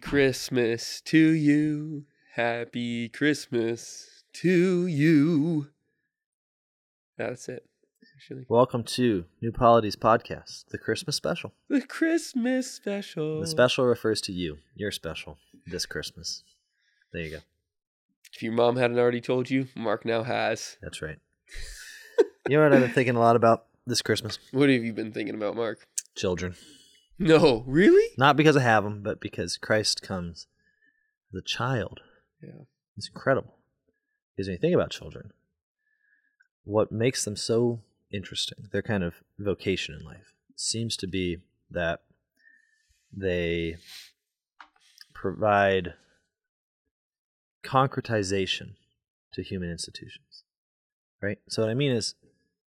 Christmas to you. Happy Christmas to you. That's it. Actually, Welcome to New Polity's Podcast, the Christmas special. the Christmas special. The special refers to you. You're special this Christmas. There you go. If your mom hadn't already told you, Mark now has. That's right. you know what I've been thinking a lot about this Christmas? What have you been thinking about, Mark? Children. No, really? Not because I have them, but because Christ comes as a child. Yeah. It's incredible. Because when you think about children, what makes them so interesting, their kind of vocation in life, seems to be that they provide concretization to human institutions. Right? So, what I mean is,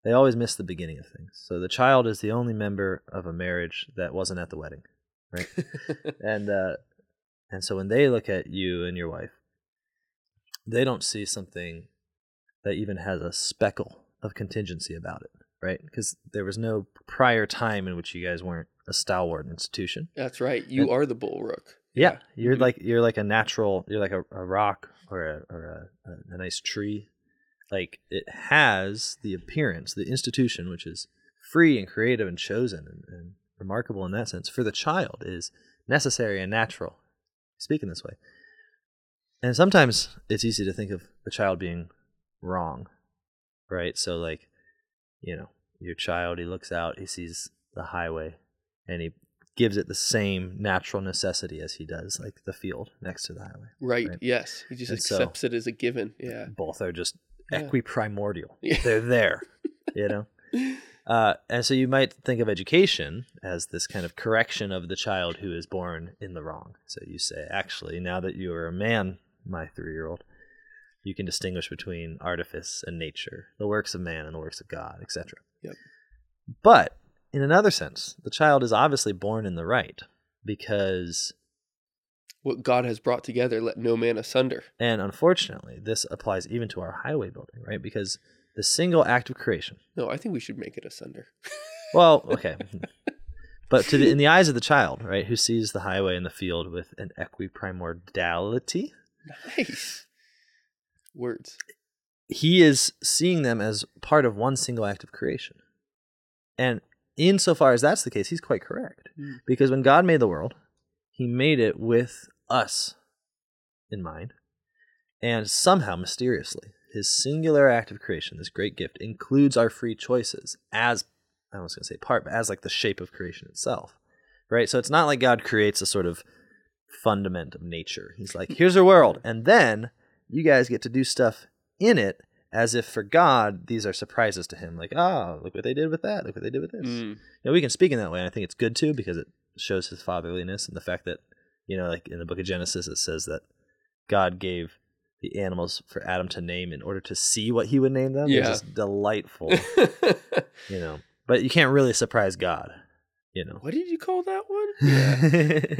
they always miss the beginning of things. So, the child is the only member of a marriage that wasn't at the wedding. Right? and uh, and so when they look at you and your wife, they don't see something that even has a speckle of contingency about it, right? Because there was no prior time in which you guys weren't a stalwart institution. That's right. You And- are the bulwark. Yeah, you're Mhm. like you're like a natural. You're like a, a rock or a or a, a nice tree. Like it has the appearance, the institution, which is free and creative and chosen and, and remarkable in that sense. For the child, is necessary and natural. Speaking this way, and sometimes it's easy to think of the child being wrong, right? So like, you know, your child, he looks out, he sees the highway, and he gives it the same natural necessity as he does like the field next to the highway. Right. Right. Yes. He just And so- accepts it as a given. Yeah. Both are just. Equiprimordial. Yeah. They're there, you know. Uh, and so you might think of education as this kind of correction of the child who is born in the wrong. So you say, actually, now that you are a man, my three-year-old, you can distinguish between artifice and nature, the works of man and the works of God, etc. Yep. But in another sense, the child is obviously born in the right because What God has brought together, let no man asunder. And unfortunately, this applies even to our highway building, right? Because the single act of creation. No, I think we should make it asunder. Well, okay. but to the, in the eyes of the child, right, who sees the highway and the field with an equiprimordiality, Nice. Words. he is seeing them as part of one single act of creation. And insofar as that's the case, he's quite correct. Mm. Because when God made the world, he made it with us in mind. And somehow, mysteriously, his singular act of creation, this great gift, includes our free choices as, I was going to say part, but as like the shape of creation itself. Right? So it's not like God creates a sort of fundament of nature. He's like, here's your world. And then you guys get to do stuff in it as if for God, these are surprises to him. Like, oh, look what they did with that. Look what they did with this. Mm. Know, we can speak in that way. And I think it's good too because it shows his fatherliness and the fact that, you know, like in the book of Genesis, it says that God gave the animals for Adam to name in order to see what he would name them. Yeah. It's just delightful, you know. But you can't really surprise God, you know. what did you call that one?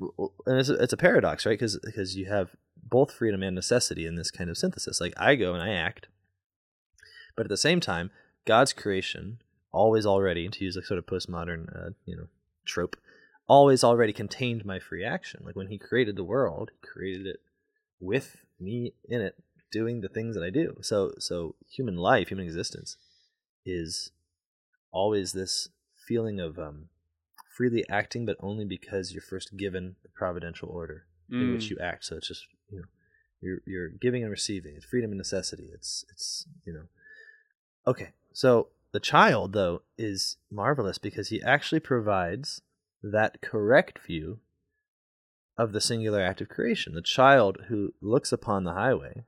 Yeah. and it's a, it's a paradox, right? Because because you have both freedom and necessity in this kind of synthesis. Like I go and I act, but at the same time, God's creation always already, to use a sort of postmodern, uh, you know, trope, always already contained my free action. Like when He created the world, He created it with me in it, doing the things that I do. So so human life, human existence, is always this feeling of um, freely acting, but only because you're first given the providential order in which Mm. you act. So it's just you know you're you're giving and receiving. It's freedom and necessity. It's it's you know okay. So the child though is marvelous because he actually provides that correct view of the singular act of creation. The child who looks upon the highway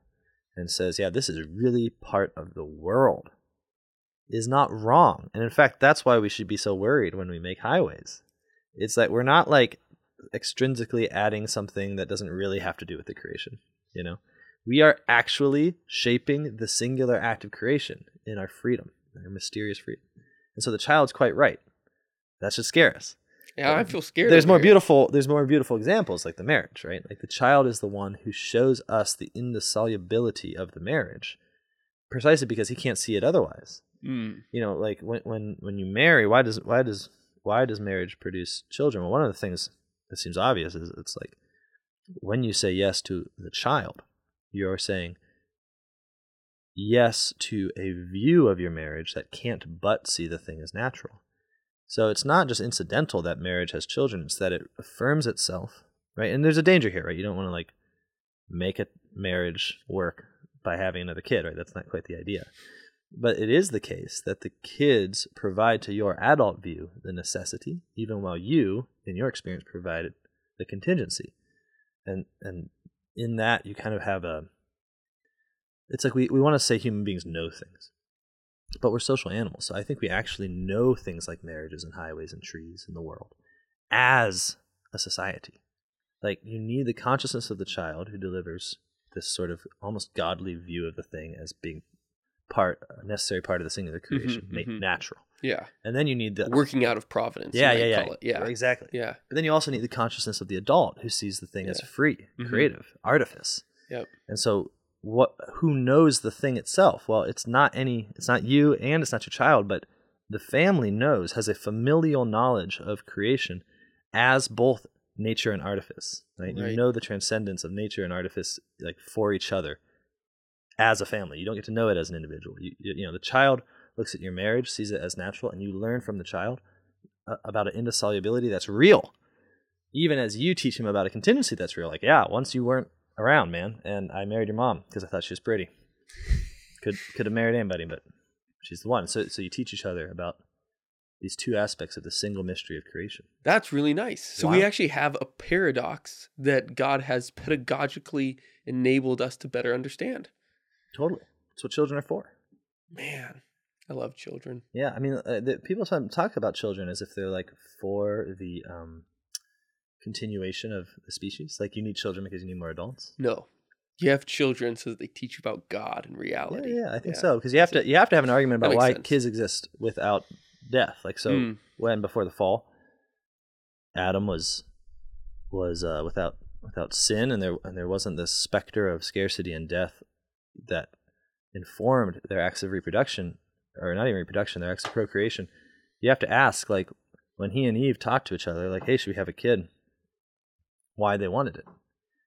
and says, "Yeah, this is really part of the world." is not wrong. And in fact, that's why we should be so worried when we make highways. It's that we're not like extrinsically adding something that doesn't really have to do with the creation, you know? We are actually shaping the singular act of creation in our freedom, our mysterious freedom. And so the child's quite right. That should scare us. Yeah, I feel scared. There's more here. beautiful there's more beautiful examples like the marriage, right? Like the child is the one who shows us the indissolubility of the marriage precisely because he can't see it otherwise Mm. you know like when when when you marry why does why does why does marriage produce children well one of the things that seems obvious is it's like when you say yes to the child, you're saying yes to a view of your marriage that can't but see the thing as natural. So it's not just incidental that marriage has children, it's that it affirms itself, right? And there's a danger here, right? You don't want to like make a marriage work by having another kid, right? That's not quite the idea. But it is the case that the kids provide to your adult view the necessity, even while you, in your experience, provided the contingency. And and in that you kind of have a it's like we, we want to say human beings know things. But we're social animals, so I think we actually know things like marriages and highways and trees in the world as a society. Like you need the consciousness of the child who delivers this sort of almost godly view of the thing as being part a necessary part of the singular creation, Mhm, made mhm. natural. Yeah. And then you need the Working out of providence. yeah, yeah, yeah, call it. Yeah. exactly. Yeah. But then you also need the consciousness of the adult who sees the thing as Yeah. free, Mhm. creative, artifice. Yep. And so what who knows the thing itself? Well, it's not any it's not you and it's not your child, but the family knows, has a familial knowledge of creation as both nature and artifice. Right? You know the transcendence of nature and artifice like for each other as a family. You don't get to know it as an individual. You, you, you know, the child looks at your marriage, sees it as natural, and you learn from the child uh, about an indissolubility that's real. Even as you teach him about a contingency that's real. Like, yeah, once you weren't around, man, and I married your mom because I thought she was pretty. Could could have married anybody, but she's the one. So so you teach each other about these two aspects of the single mystery of creation. That's really nice. So we actually have a paradox that God has pedagogically enabled us to better understand. Totally. That's what children are for. Man, I love children. Yeah, I mean, uh, the, people sometimes talk about children as if they're like for the um, continuation of the species. Like you need children because you need more adults. No. You have children so that they teach you about God and reality. yeah, I think so. Because you have to you have to have an argument about why sense. kids exist without death. Like so, Mm. when before the fall, Adam was was uh, without without sin, and there and there wasn't this specter of scarcity and death that informed their acts of reproduction, or not even reproduction, their acts of procreation. You have to ask, like, when he and Eve talked to each other, like, "Hey, should we have a kid?" Why they wanted it.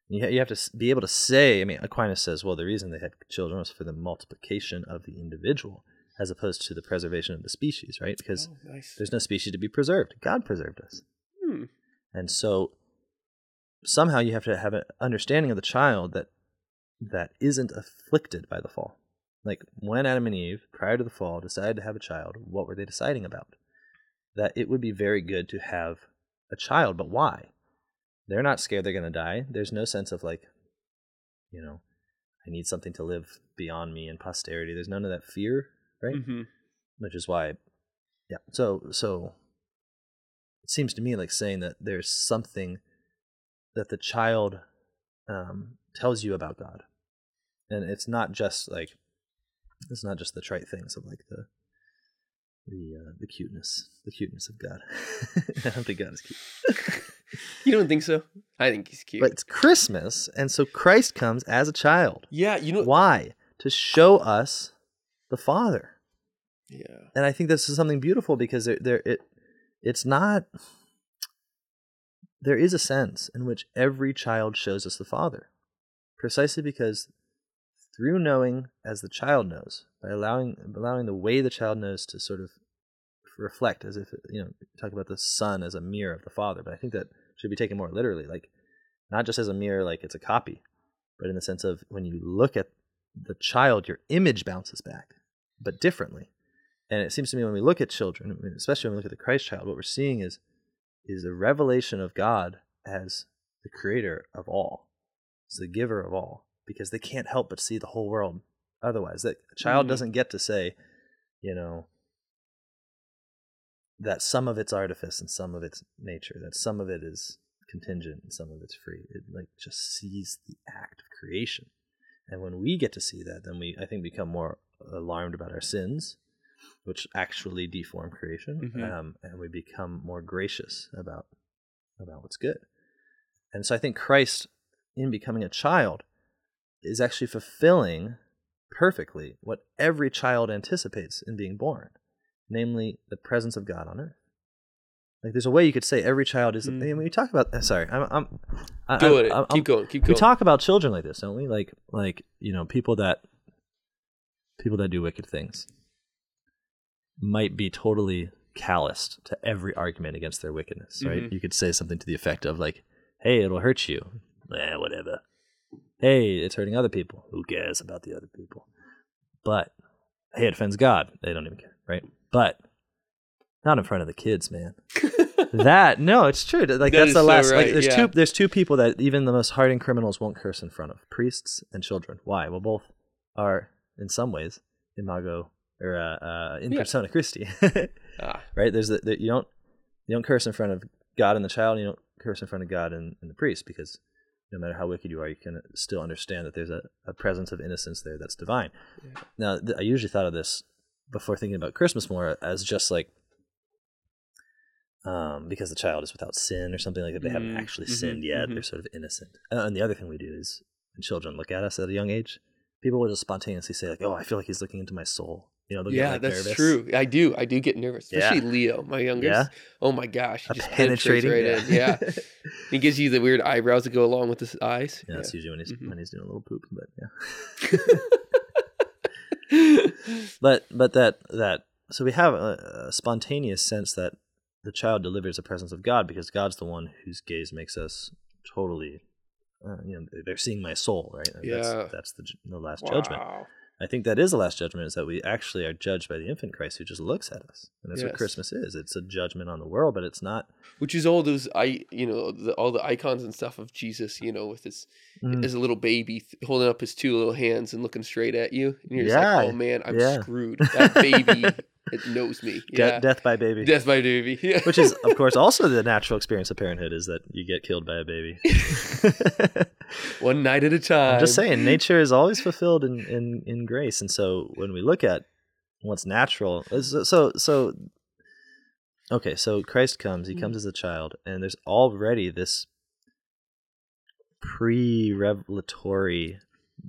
You, you have to be able to say. I mean, Aquinas says, well, the reason they had children was for the multiplication of the individual, as opposed to the preservation of the species, right? Because Oh, nice. there's no species to be preserved. God preserved us. Hmm. And so somehow you have to have an understanding of the child that that isn't afflicted by the fall. Like when Adam and Eve, prior to the fall, decided to have a child, what were they deciding about? That it would be very good to have a child, but why? They're not scared they're going to die. There's no sense of like, you know, I need something to live beyond me and posterity. There's none of that fear, right? hmm which is why yeah so so it seems to me like saying that there's something that the child um, tells you about god and it's not just like it's not just the trite things of like the the uh, the cuteness the cuteness of god i don't think god is cute You don't think so? I think he's cute. but it's christmas and so christ comes as a child yeah, you know. why to show us the father Yeah. and I think this is something beautiful because there, there it, it's not. There is a sense in which every child shows us the Father, precisely because through knowing as the child knows, by allowing allowing the way the child knows to sort of reflect, as if you know, talk about the Son as a mirror of the Father, but I think that should be taken more literally, like not just as a mirror, like it's a copy, but in the sense of when you look at the child, your image bounces back, but differently. And it seems to me when we look at children, especially when we look at the Christ child, what we're seeing is is a revelation of God as the creator of all, as the giver of all, because they can't help but see the whole world otherwise. That a child Mm. doesn't get to say, you know, that some of it's artifice and some of it's nature, that some of it is contingent and some of it's free. It like just sees the act of creation. And when we get to see that, then we I think become more alarmed about our sins, which actually deform creation, Mhm. um, and we become more gracious about about what's good. And so I think Christ, in becoming a child, is actually fulfilling perfectly what every child anticipates in being born, namely the presence of God on earth. Like there's a way you could say every child is. Mm. And when you talk about, sorry, I'm, I'm I- Go I- it. I'm- keep going. Keep going. we talk about children like this, don't we? Like, like you know, people that people that do wicked things might be totally calloused to every argument against their wickedness, right? Mhm. You could say something to the effect of like, "Hey, it'll hurt you." Eh, whatever. Hey, it's hurting other people. Who cares about the other people? But hey, it offends God. They don't even care, right? But not in front of the kids, man. that no, it's true. Like That that's the so last. like there's yeah. two. There's two people that even the most hardened criminals won't curse in front of: priests and children. Why? Well, both are in some ways imago or uh, uh, in Yeah. persona Christi, ah, right? There's the, the you don't you don't curse in front of God and the child. And you don't curse in front of God and, and the priest because no matter how wicked you are, you can still understand that there's a, a presence of innocence there that's divine. Yeah. Now, th- I usually thought of this before thinking about Christmas more as just like um, because the child is without sin or something like that. They haven't Mm, actually mhm, sinned yet. mhm. They're sort of innocent. Uh, and the other thing we do is when children look at us at a young age, people will just spontaneously say like, "Oh, I feel like he's looking into my soul." You know, they'll yeah, get like, that's nervous. true. I do. I do get nervous, Yeah. especially Leo, my youngest. Yeah? Oh my gosh, he just penetrates penetrating, right in. Yeah, he gives you the weird eyebrows that go along with his eyes. Yeah, that's usually when he's Mhm. when he's doing a little poop, but yeah. but but that that so we have a, a spontaneous sense that the child delivers the presence of God because God's the one whose gaze makes us totally. Uh, you know, they're seeing my soul, right? Yeah. That's, that's the the last judgment. I think that is the last judgment is that we actually are judged by the infant Christ who just looks at us, and that's what Christmas is. It's a judgment on the world, but it's not. Which is all those I you know the, all the icons and stuff of Jesus, you know, with his Mm. as a little baby th- holding up his two little hands and looking straight at you, and you're just Yeah, like, oh man, I'm yeah. screwed. That baby, it knows me. De- death by baby. death by baby. Yeah. which is of course also the natural experience of parenthood is that you get killed by a baby one night at a time. i'm just saying nature is always fulfilled in, in in grace and so when we look at what's natural so so, so okay so christ comes he comes mm. as a child and there's already this pre-revelatory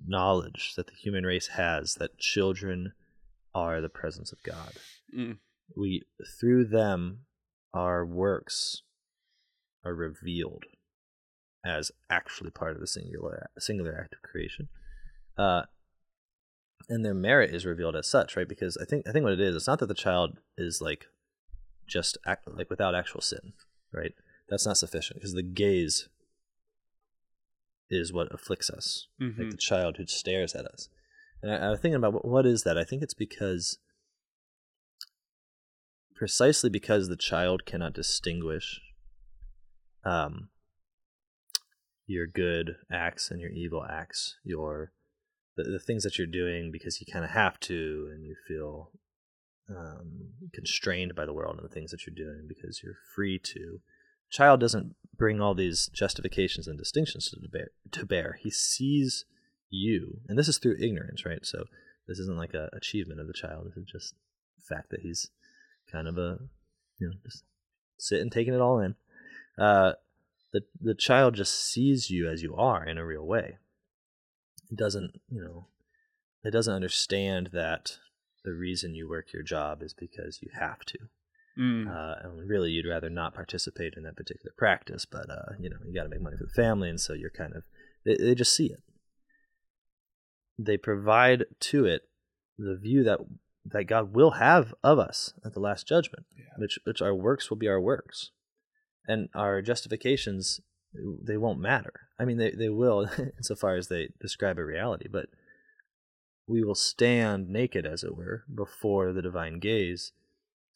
knowledge that the human race has that children are the presence of god. Mm. we through them our works are revealed as actually part of the singular singular act of creation. Uh and their merit is revealed as such right? Because i think i think what it is it's not that the child is like just act, like without actual sin right? That's not sufficient because the gaze is what afflicts us like Mhm. the child who stares at us and I, I was thinking about what, is that i think it's because precisely because the child cannot distinguish um, your good acts and your evil acts, your the, the things that you're doing because you kind of have to, and you feel um, constrained by the world and the things that you're doing because you're free to. Child doesn't bring all these justifications and distinctions to bear. To bear, he sees you, and this is through ignorance, right? So this isn't like a achievement of the child. This is just the fact that he's kind of a you know just sitting taking it all in uh the the child just sees you as you are in a real way it doesn't you know it doesn't understand that the reason you work your job is because you have to Mm. uh, and really you'd rather not participate in that particular practice but uh, you know you got to make money for the family and so you're kind of they, they just see it they provide to it the view that that god will have of us at the last judgment Yeah. which which our works will be our works and our justifications they won't matter i mean they, they will insofar as they describe a reality but we will stand naked as it were before the divine gaze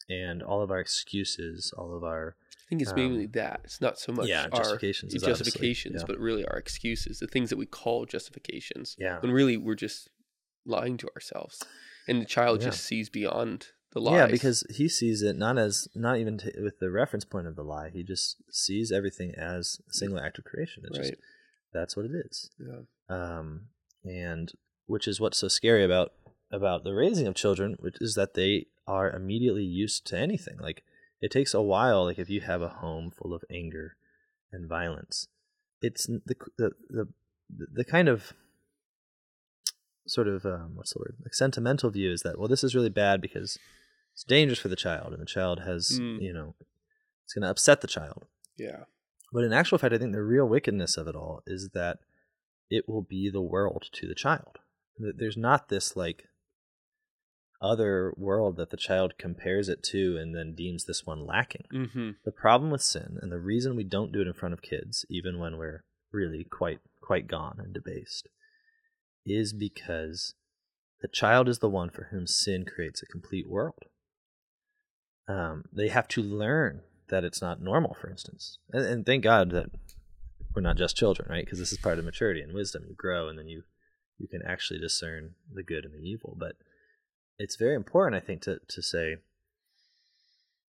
and all of our excuses all of our think it's mainly um, that. It's not so much yeah, our justifications justifications, yeah. but really our excuses, the things that we call justifications. yeah When really we're just lying to ourselves. And the child Yeah. just sees beyond the lie. yeah because he sees it not as not even t- with the reference point of the lie he just sees everything as a single act of creation it's just Right. that's what it is Yeah. um, and which is what's so scary about about the raising of children, which is that they are immediately used to anything. Like it takes a while. Like if you have a home full of anger and violence, it's the the the, the kind of sort of um, what's the word like sentimental view is that well this is really bad because it's dangerous for the child and the child has Mm. you know It's going to upset the child. Yeah. But in actual fact, I think the real wickedness of it all is that it will be the world to the child. That There's not this like other world that the child compares it to and then deems this one lacking. Mm-hmm. The problem with sin, and the reason we don't do it in front of kids, even when we're really quite quite gone and debased, is because the child is the one for whom sin creates a complete world. Um, they have to learn that it's not normal, for instance, and, and thank God that we're not just children, right? Because this is part of maturity and wisdom. You grow, and then you you can actually discern the good and the evil. But it's very important, I think, to to say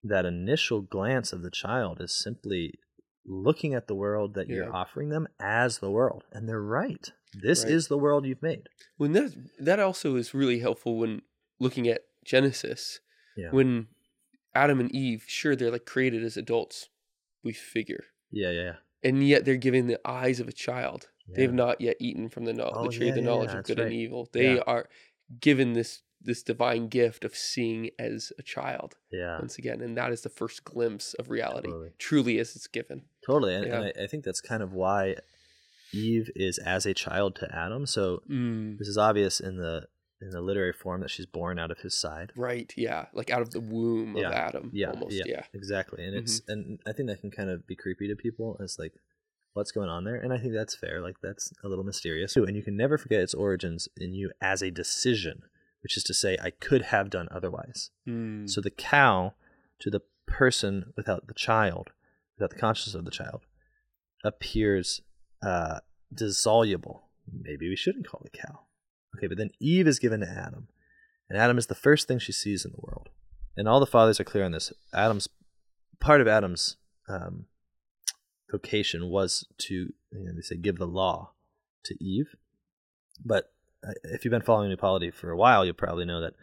that initial glance of the child is simply looking at the world that Yeah. you're offering them as the world, and they're right. This Right. is the world you've made. When that that also is really helpful when looking at Genesis. Yeah. When Adam and Eve, sure, they're like created as adults, we figure, Yeah, yeah, yeah. and yet they're given the eyes of a child. They've not yet eaten from the, no- Oh, the tree of the knowledge yeah, of good and evil. They Yeah. are given this this divine gift of seeing as a child Yeah. once again, and that is the first glimpse of reality, Totally. truly as it's given. Totally, and, Yeah. and I, I think that's kind of why Eve is as a child to Adam. So Mm, this is obvious in the in the literary form that she's born out of his side. right? Yeah, like out of the womb Yeah, of Adam. Yeah, almost. yeah, Yeah. exactly. And it's Mm-hmm. and I think that can kind of be creepy to people. It's like, what's going on there? And I think that's fair. Like that's a little mysterious too. And you can never forget its origins in you as a decision, which is to say, I could have done otherwise. Mm, So the cow to the person without the child, without the consciousness of the child, appears uh, dissoluble. Maybe we shouldn't call it cow. Okay, but then Eve is given to Adam, and Adam is the first thing she sees in the world. And all the fathers are clear on this. Adam's part of Adam's um, vocation was to, you know, they say, give the law to Eve. But if you've been following New Polity for a while, you'll probably know that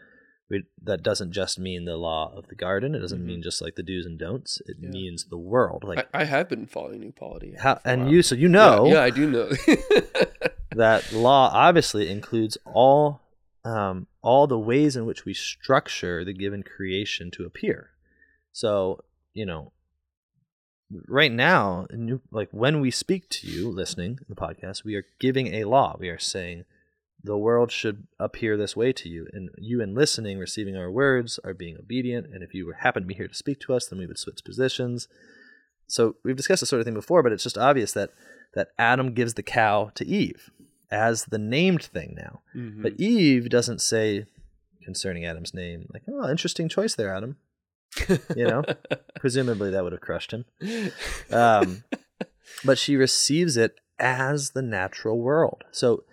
we, that doesn't just mean the law of the garden. It doesn't Mhm. mean just like the do's and don'ts. It Yeah. means the world. Like I, I have been following New Polity. how, and you, so you know yeah, I do know. that law obviously includes all um, all the ways in which we structure the given creation to appear. So you know, right now, like when we speak to you listening to the podcast, we are giving a law. We are saying the world should appear this way to you, and you, in listening, receiving our words, are being obedient. And if you were happen to be here to speak to us, then we would switch positions. So we've discussed this sort of thing before, but it's just obvious that that Adam gives the cow to Eve as the named thing now. Mhm. But Eve doesn't say concerning Adam's name, like, oh, interesting choice there, Adam. You know, presumably that would have crushed him. Um, but she receives it as the natural world. So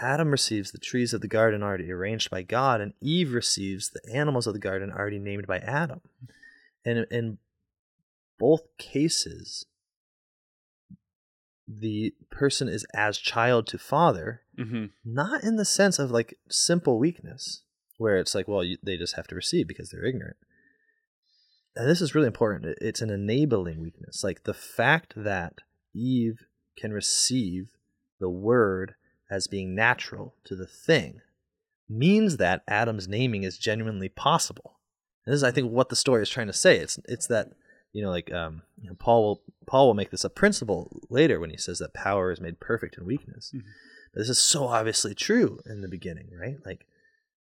Adam receives the trees of the garden already arranged by God, and Eve receives the animals of the garden already named by Adam. And in both cases, the person is as child to father, Mhm. not in the sense of like simple weakness, where it's like, well, you, they just have to receive because they're ignorant. And this is really important. It's an enabling weakness. Like the fact that Eve can receive the word as being natural to the thing means that Adam's naming is genuinely possible. And this is, I think, what the story is trying to say. It's it's that you know, like um, you know, Paul will Paul will make this a principle later when he says that power is made perfect in weakness. Mhm. This is so obviously true in the beginning, right? Like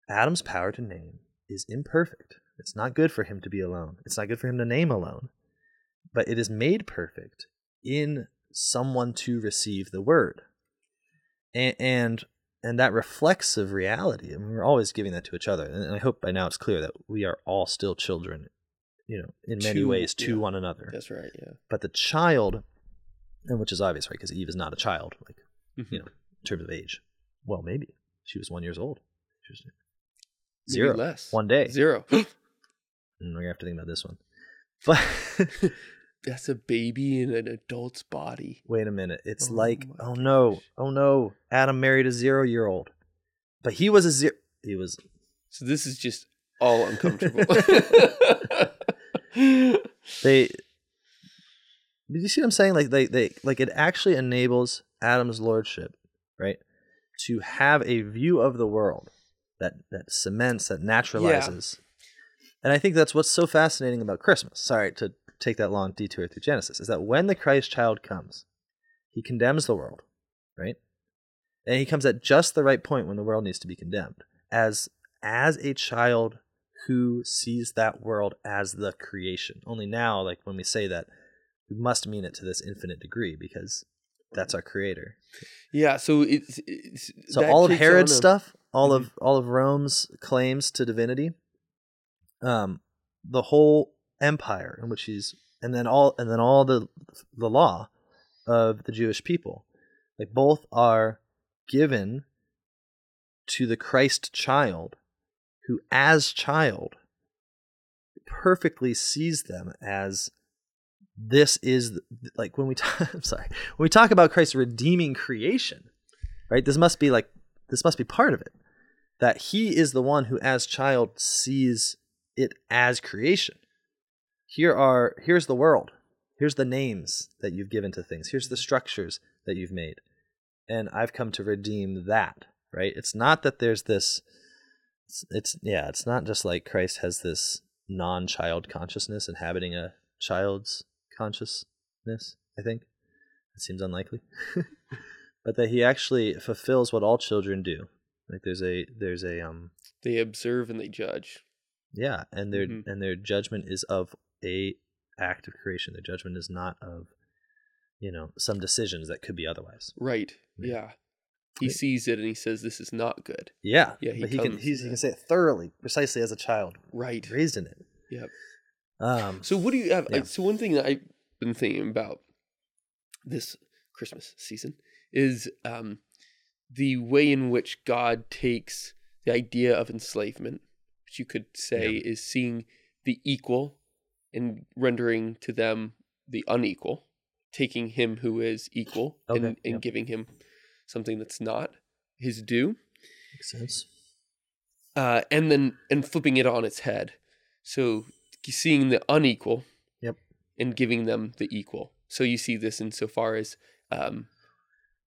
Adam's power to name is imperfect. It's not good for him to be alone. It's not good for him to name alone. But it is made perfect in someone to receive the word. And and, and that reflexive reality. I mean, we're always giving that to each other. And I hope by now it's clear that we are all still children, you know, in many To- ways to yeah. one another. That's right. Yeah. But the child, and which is obvious, right? Because Eve is not a child, like Mhm. you know, in terms of age. Well, maybe she was one years old. She was Maybe zero, less. one day. Zero. And we're gonna have to think about this one. But That's a baby in an adult's body. wait a minute, it's Oh like, oh no, gosh. oh no, Adam married a zero-year-old, but he was a zero. He was So this is just all uncomfortable. they. Did you see what I'm saying? Like they, they like it actually enables Adam's lordship, right, to have a view of the world that that cements, that naturalizes. And I think that's what's so fascinating about Christmas. Sorry to take that long detour through Genesis is that when the Christ child comes, he condemns the world, right? And he comes at just the right point when the world needs to be condemned. As as a child who sees that world as the creation. Only now, like when we say that, we must mean it to this infinite degree because that's our creator. Yeah, so it's, it's So all of Herod's a- stuff, all Mhm. of all of Rome's claims to divinity, um, the whole empire in which he's, and then all, and then all the the law of the Jewish people, like both are given to the Christ child, who as child perfectly sees them as this is like when we talk I'm sorry when we talk about Christ redeeming creation right this must be like this must be part of it that he is the one who as child sees it as creation here are here's the world. Here's the names that you've given to things. Here's the structures that you've made. And I've come to redeem that right? It's not that there's this it's, it's yeah it's not just like Christ has this non-child consciousness inhabiting a child's consciousness I think. It seems unlikely. But that he actually fulfills what all children do. Like there's a there's a um they observe and they judge. yeah and their Mhm. and their judgment is of a act of creation The judgment is not of you know some decisions that could be otherwise Right. Yeah. Yeah. He sees it and he says, "This is not good." yeah Yeah, he but he can comes- he yeah. can say it thoroughly precisely as a child Right. raised in it Yep. um So what do you have? Yeah. So one thing that I've been thinking about this Christmas season is um, the way in which God takes the idea of enslavement, which you could say Yeah. is seeing the equal and rendering to them the unequal, taking him who is equal and, and yep. giving him something that's not his due. makes sense uh, and then and flipping it on its head. So seeing the unequal, Yep. and giving them the equal. So you see this insofar as, um,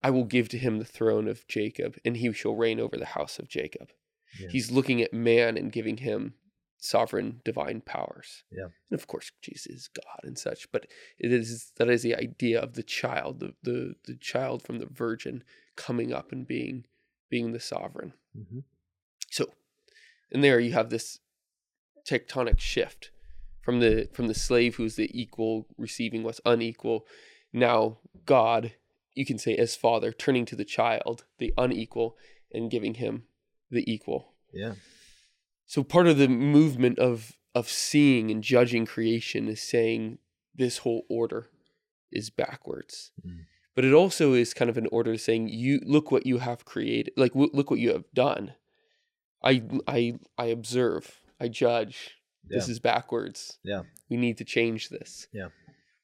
I will give to him the throne of Jacob, and he shall reign over the house of Jacob. Yeah. He's looking at man and giving him sovereign divine powers. Yeah. And of course, Jesus is God and such, but it is that is the idea of the child, the the, the child from the virgin coming up and being being the sovereign. hmm So, and there you have this tectonic shift from the from the slave who's the equal receiving what's unequal. Now God, you can say as father, turning to the child, the unequal, and giving him the equal. yeah So part of the movement of of seeing and judging creation is saying this whole order is backwards. Mm. But it also is kind of an order saying you look what you have created, like w- look what you have done. I I I observe, I judge. This is backwards. Yeah. We need to change this. Yeah.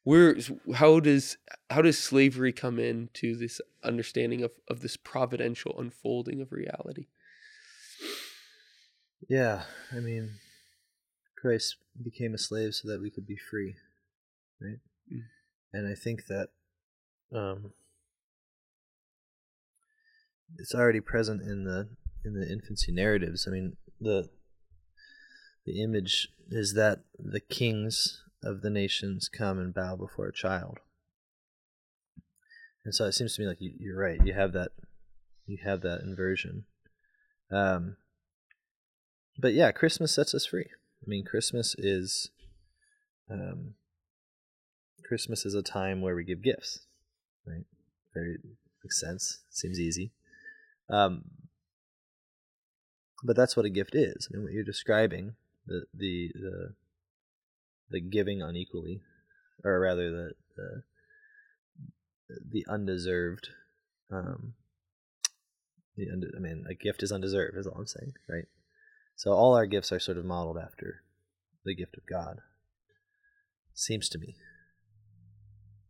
Where how does how does slavery come into this understanding of of this providential unfolding of reality? Yeah, I mean, Christ became a slave so that we could be free, right? Mm. And I think that um, it's already present in the in the infancy narratives. I mean, the the image is that the kings of the nations come and bow before a child, and so it seems to me like you, you're right. You have that you have that inversion. Um, but yeah, Christmas sets us free. I mean, Christmas is, um, Christmas is a time where we give gifts, right? Very makes sense. Seems easy. Um, but that's what a gift is. I mean, what you're describing the the the the giving unequally, or rather the the the undeserved. Um, the I mean, a gift is undeserved. Is all I'm saying, right? So all our gifts are sort of modeled after the gift of God. Seems to me.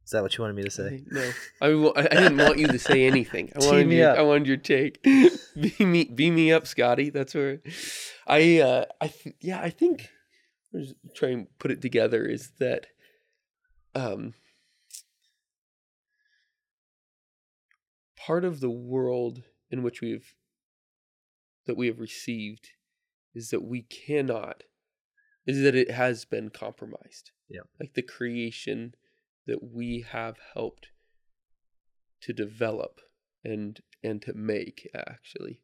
Is that what you wanted me to say? No, I, I didn't want you to say anything. I wanted me your, up. I wanted your take. beam me, beam me up, Scotty. That's where I, uh, I, th- yeah, I think. I'll just try and put it together. Is that, um, part of the world in which we've that we have received is that we cannot is that it has been compromised Yeah. Like the creation that we have helped to develop and and to make actually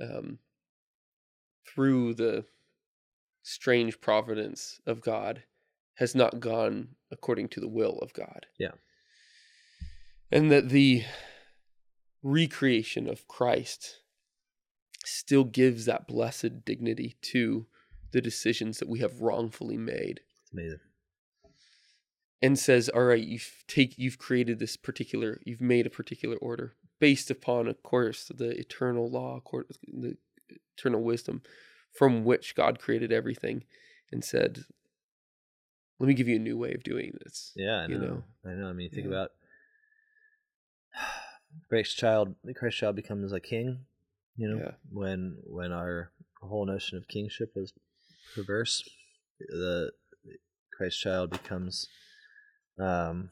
um through the strange providence of God has not gone according to the will of God. Yeah. And that the recreation of Christ still gives that blessed dignity to the decisions that we have wrongfully made It's amazing. and says all right you've take you've created this particular you've made a particular order based upon of course the eternal law the eternal wisdom from which god created everything and said let me give you a new way of doing this Yeah, I know. you know I know. I mean, think Yeah. about Christ child. The Christ child becomes a king. You know, Yeah. when when our whole notion of kingship was perverse, the Christ child becomes, um,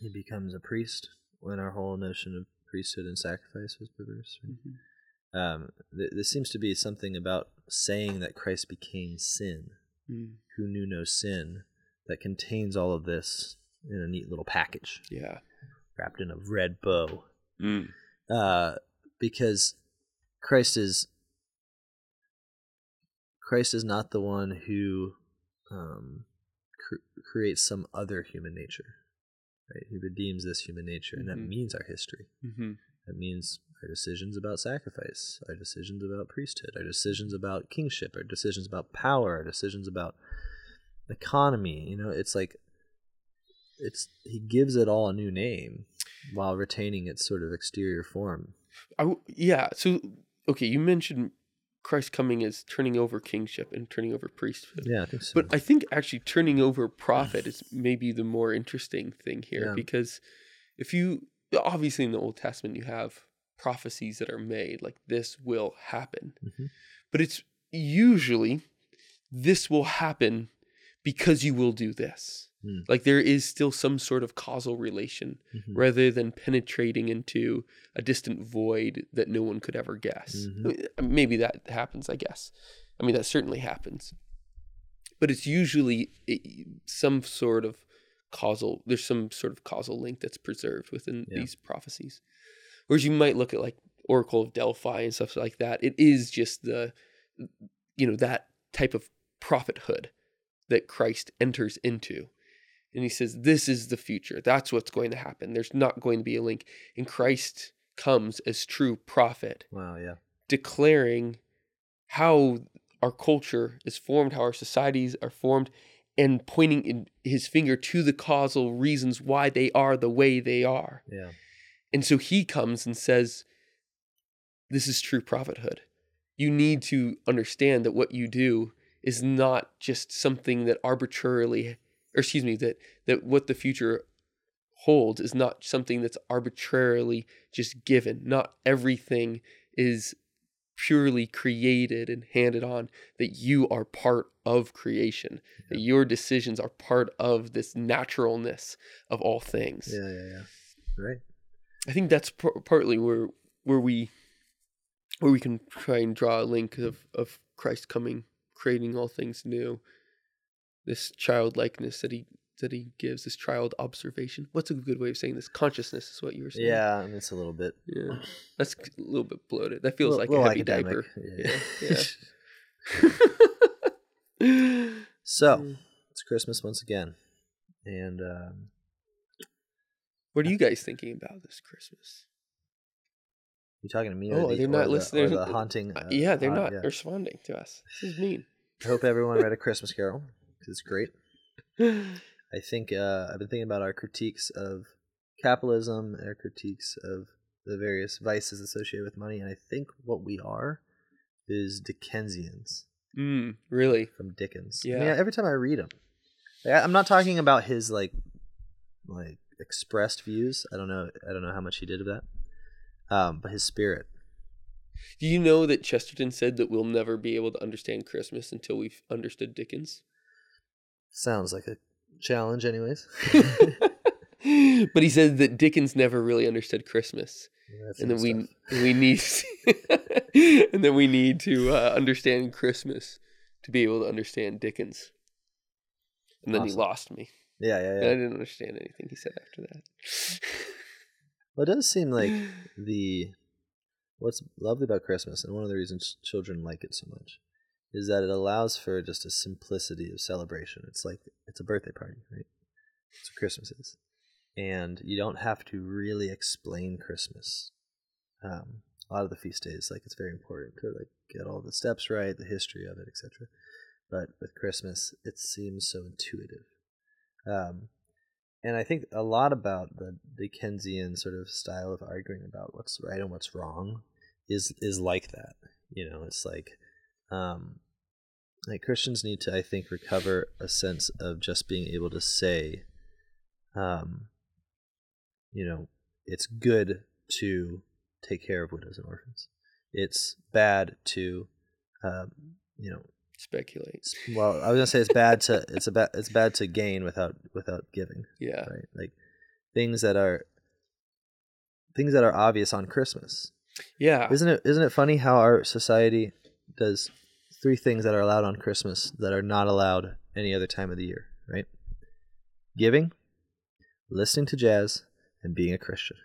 he becomes a priest. When our whole notion of priesthood and sacrifice was perverse. right? Mhm. Um, th- this seems to be something about saying that Christ became sin Mm, who knew no sin that contains all of this in a neat little package yeah wrapped in a red bow Mm, uh, because christ is christ is not the one who um, cr- creates some other human nature right he redeems this human nature and that Mhm. means our history mhm, that means our decisions about sacrifice, our decisions about priesthood, our decisions about kingship, our decisions about power, our decisions about economy. You know, it's like it's he gives it all a new name while retaining its sort of exterior form. I w yeah so okay you mentioned christ coming as turning over kingship and turning over priesthood Yeah, I think so. But I think actually turning over prophet is maybe the more interesting thing here Yeah. because if you obviously in the Old Testament you have prophecies that are made like this will happen. Mhm. But it's usually this will happen because you will do this. Hmm. Like there is still some sort of causal relation Mhm. rather than penetrating into a distant void that no one could ever guess. Mhm. Mean, Maybe that happens, I guess. I mean, that certainly happens. But it's usually some sort of causal, there's some sort of causal link that's preserved within Yeah. these prophecies. Whereas you might look at like Oracle of Delphi and stuff like that. It is just the, you know, that type of prophethood that Christ enters into. And he says, This is the future. That's what's going to happen. There's not going to be a link. And Christ comes as true prophet, wow, yeah. declaring how our culture is formed, how our societies are formed, and pointing in his finger to the causal reasons why they are the way they are. Yeah. And so he comes and says, This is true prophethood. You need to understand that what you do is not just something that arbitrarily, or excuse me, that, that what the future holds is not something that's arbitrarily just given. Not everything is purely created and handed on, that you are part of creation, that your decisions are part of this naturalness of all things. Yeah, yeah, yeah. Right. I think that's par- partly where where we where we can try and draw a link of of Christ coming, creating all things new. This childlikeness that he that he gives, this child observation. What's a good way of saying this? Consciousness is what you were saying. Yeah, I it's a little bit yeah. That's a little bit bloated. That feels little- like a heavy academic. diaper. Yeah. Yeah. so Mm. it's Christmas once again, and um, what are you guys thinking about this Christmas? you talking to me? Oh, the, they're not listening. Or the haunting? Uh, uh, yeah, they're haunt- not yeah. responding to us. This is mean. I hope everyone read a Christmas Carol it's great. I think uh, I've been thinking about our critiques of capitalism, our critiques of the various vices associated with money, and I think what we are is Dickensians mm, really? from Dickens. I mean, Yeah. every time I read him, I'm not talking about his like like expressed views. I don't know. I don't know how much he did of that. Um, but his spirit. Do you know that Chesterton said that we'll never be able to understand Christmas until we've understood Dickens? Sounds like a challenge, anyways. but he said that Dickens never really understood Christmas, That's and that we we need and then we need to uh, understand Christmas to be able to understand Dickens. and then he lost me. Yeah, yeah, And I didn't understand anything he said after that. Well, it does seem like the what's lovely about Christmas, and one of the reasons children like it so much, is that it allows for just a simplicity of celebration. It's like it's a birthday party, right? It's what Christmas is, and you don't have to really explain Christmas. Um, a lot of the feast days, like it's very important to like get all the steps right, the history of it, etc. But with Christmas, it seems so intuitive. Um, and I think a lot about the Dickensian sort of style of arguing about what's right and what's wrong is is like that. You know, it's like um like Christians need to I think recover a sense of just being able to say um you know, it's good to take care of widows and orphans. It's bad to um you know, Speculate. well, I was to say it's bad to it's a bad it's bad to gain without without giving Yeah. right? Like things that are things that are obvious on Christmas. Yeah. Isn't it isn't it funny how our society does three things that are allowed on Christmas that are not allowed any other time of the year, right? Giving, listening to jazz, and being a Christian.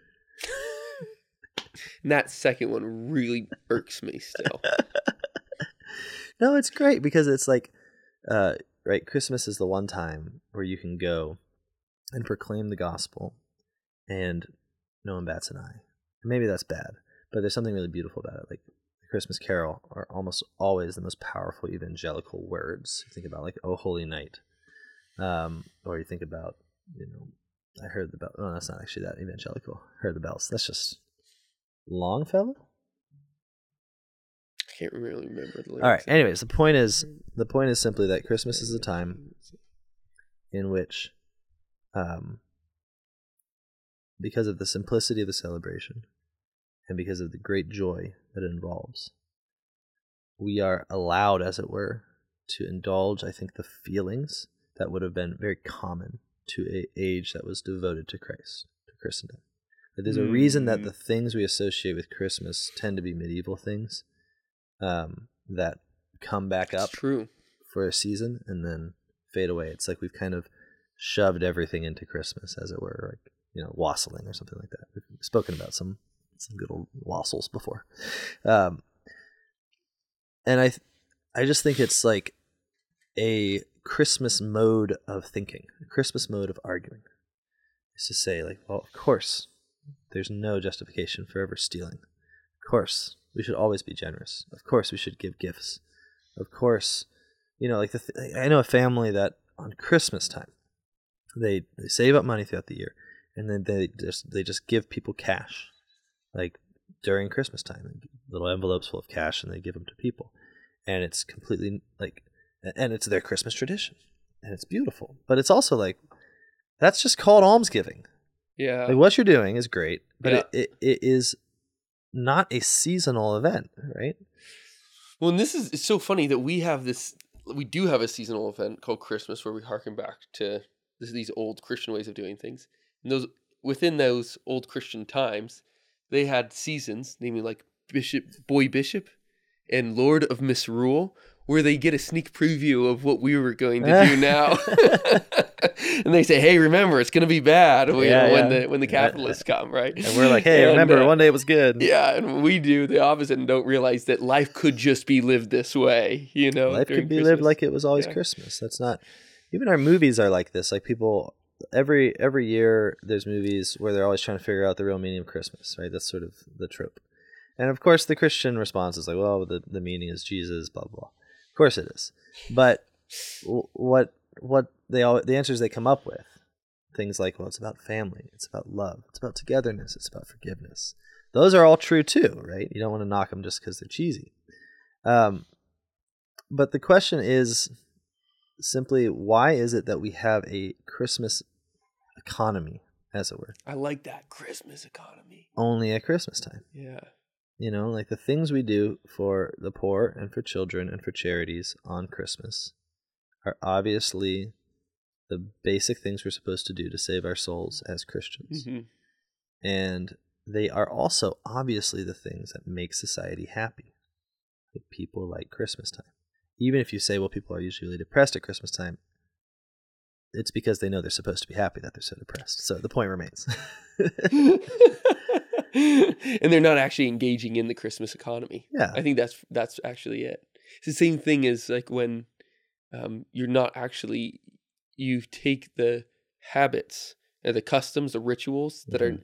And that second one really irks me still. no, it's great because it's like uh right, Christmas is the one time where you can go and proclaim the gospel and no one bats an eye. Maybe that's bad, but there's something really beautiful about it. Like Christmas carol are almost always the most powerful evangelical words. You think about like "Oh Holy Night," um, or you think about you know, I heard the bell. No, that's not actually that evangelical. Heard the bells. That's just Longfellow. I can't really remember the lyrics. All right. Anyways, the point is the point is simply that Christmas is a time in which, um, because of the simplicity of the celebration, and because of the great joy that it involves, we are allowed, as it were, to indulge. I think the feelings that would have been very common to a age that was devoted to Christ, to Christendom. That there's a reason that Mm. the things we associate with Christmas tend to be medieval things um, that come back up true. for a season and then fade away. It's like we've kind of shoved everything into Christmas, as it were, like you know, wassailing or something like that. We've spoken about some some good old wassails before, um, and I I just think it's like a Christmas mode of thinking, a Christmas mode of arguing. Is to say like, well, of course, there's no justification for ever stealing. Of course, we should always be generous. Of course, we should give gifts. Of course, you know, like the th- I know a family that on Christmas time, they they save up money throughout the year, and then they just they just give people cash, like during Christmas time, little envelopes full of cash, and they give them to people, and it's completely like, and it's their Christmas tradition, and it's beautiful, but it's also like, that's just called almsgiving. Yeah. Like what you're doing is great, but Yeah. it, it, it is not a seasonal event, right? Well, and this is it's so funny that we have this. We do have a seasonal event called Christmas where we harken back to this, these old Christian ways of doing things. And those within those old Christian times, they had seasons, namely like Bishop Boy Bishop and Lord of Misrule, where they get a sneak preview of what we were going to do now. and they say, "Hey, remember, it's going to be bad when, Yeah, when yeah. the when the Yeah. capitalists come, right?" And we're like, hey, And, remember uh, one day it was good. yeah, and we do the opposite and don't realize that life could just be lived this way. You know, Life could be lived like it was always. Christmas. That's not even our movies are like this. Like people every every year there's movies where they're always trying to figure out the real meaning of Christmas, right? That's sort of the trope. And of course the Christian response is like, well, the, the meaning is Jesus, blah blah. blah. Of course it is. But what what they all the answers they come up with things like well it's about family it's about love it's about togetherness it's about forgiveness those are all true too right you don't want to knock them just because they're cheesy um, but the question is simply why is it that we have a christmas economy as it were? I like that Christmas economy. only at christmas time. Yeah, you know like the things we do for the poor and for children and for charities on christmas are obviously the basic things we're supposed to do to save our souls as christians. Hmm and they are also obviously the things that make society happy. Like people like christmas time even if you say well people are usually depressed at christmas time it's because they know they're supposed to be happy that they're so depressed. So the point remains. and they're not actually engaging in the Christmas economy. yeah. I think that's that's actually it. It's the same thing as like when um, you're not actually you take the habits, uh, the customs, the rituals that Mhm.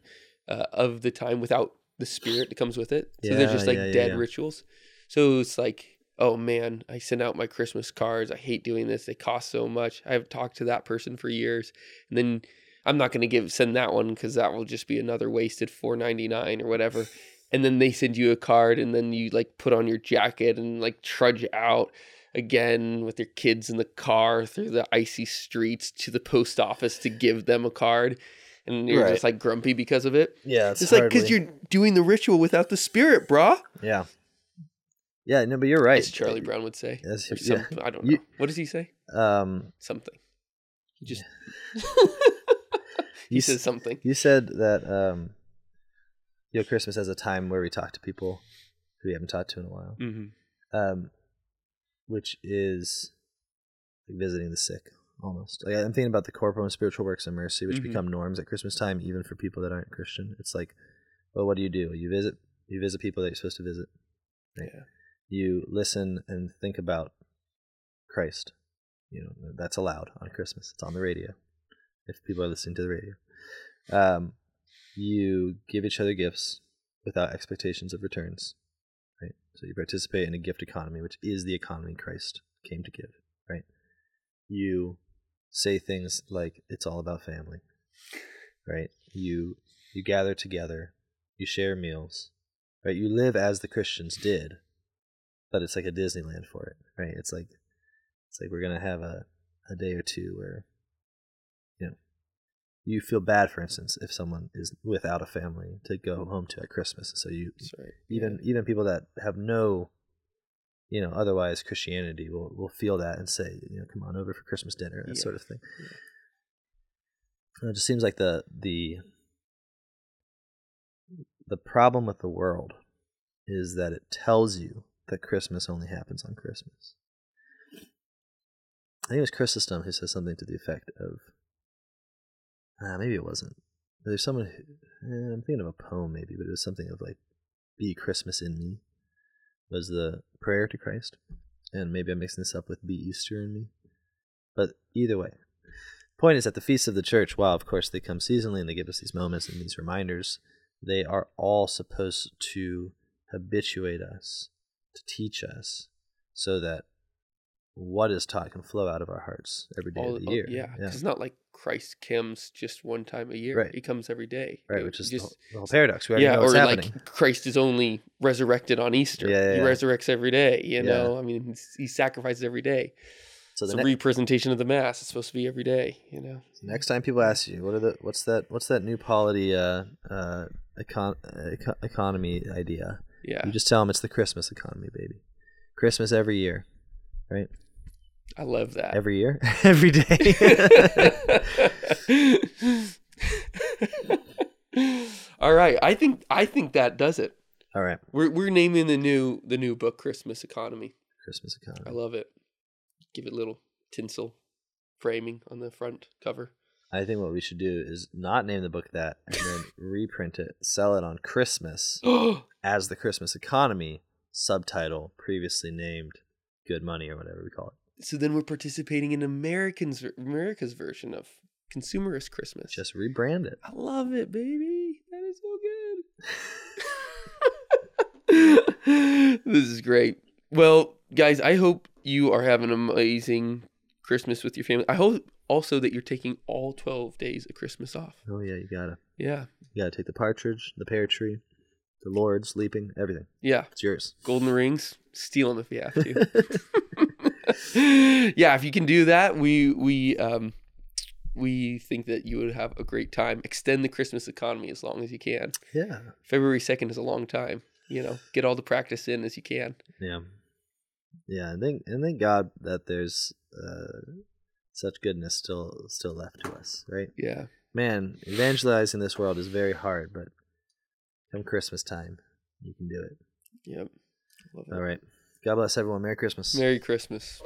are uh, of the time without the spirit that comes with it. So they're just like yeah, yeah, dead yeah. rituals. So it's like, oh man, I send out my Christmas cards. I hate doing this. They cost so much. I've talked to that person for years, and then I'm not going to give send that one because that will just be another wasted four ninety nine or whatever. And then they send you a card, and then you like put on your jacket and like trudge out again with your kids in the car through the icy streets to the post office to give them a card, and you're Right. just like grumpy because of it. Yeah. It's, like because you're doing the ritual without the spirit, brah. Yeah. Yeah. No, but you're right. As Charlie Brown would say. Yes, yeah. I don't You- know. What does he say? Um, Something. He just he you, says something. you said that um, you know, Christmas as a time where we talk to people who we haven't talked to in a while, hmm um, which is like visiting the sick almost. Like, I'm thinking about the corporal and spiritual works of mercy, which Mhm. become norms at Christmas time, even for people that aren't Christian. It's like, well, what do you do? You visit, you visit people that you're supposed to visit. Right. Yeah. You listen and think about Christ. You know that's allowed on Christmas. It's on the radio. If people are listening to the radio, um, you give each other gifts without expectations of returns. Right. So you participate in a gift economy, which is the economy Christ came to give. Right. You say things like it's all about family. Right. You you gather together. You share meals. Right. You live as the Christians did, but it's like a Disneyland for it. Right. It's like it's like we're gonna have a a day or two where you know you feel bad, for instance, if someone is without a family to go mm-hmm. home to at Christmas. So you right. even even people that have no you know otherwise christianity will will feel that and say you know come on over for christmas dinner that Yeah. sort of thing it just seems like the the the problem with the world is that it tells you that christmas only happens on christmas i think it was chrysostom who says something to the effect of uh, maybe it wasn't there's someone who, eh, i'm thinking of a poem maybe but it was something of like be Christmas in me was the prayer to Christ. And maybe I'm mixing this up with be Easter in me. But either way, point is that the feasts of the church, while of course they come seasonally and they give us these moments and these reminders, they are all supposed to habituate us, to teach us, so that what is taught can flow out of our hearts every day All, of the all- year. yeah, 'cause it's not like Christ comes just one time a year. Right. He comes every day. Right, It which is the just whole, the whole paradox. Yeah, or happening. like Christ is only resurrected on Easter. Yeah, yeah, he yeah. resurrects every day. You Yeah. know, I mean, he sacrifices every day. so it's the a ne- representation of the mass. It's supposed to be every day. You know. Next time people ask you, what are the what's that what's that new polity uh, uh, econ- eco- economy idea? Yeah, You just tell them it's the Christmas economy, baby. Christmas every year, right? I love that. Every year, every day. All right, I think I think that does it. All right, We're we're naming the new the new book Christmas Economy. Christmas Economy. I love it. Give it a little tinsel framing on the front cover. I think what we should do is not name the book that, and then reprint it, sell it on Christmas oh, as the Christmas economy subtitle, previously named Good Money or whatever we call it. so then we're participating in Americans America's version of consumerist Christmas. Just rebrand it. I love it, baby. That is so good. this is great. Well, guys, I hope you are having an amazing Christmas with your family. I hope also that you're taking all 12 days of Christmas off. Oh yeah, you gotta Yeah. you gotta take the partridge, the pear tree, the Lord's leaping, everything. Yeah. It's yours. Golden rings, steal them if you have to. yeah, if you can do that, we we um we think that you would have a great time. Extend the Christmas economy as long as you can. yeah. February 2nd is a long time. You know, get all the practice in as you can. Yeah. Yeah, and thank and thank God that there's uh, such goodness still still left to us, right? Yeah. Man, evangelizing this world is very hard, but come Christmas time, you can do it. Yep. Love. All right. God bless everyone. Merry Christmas. Merry Christmas.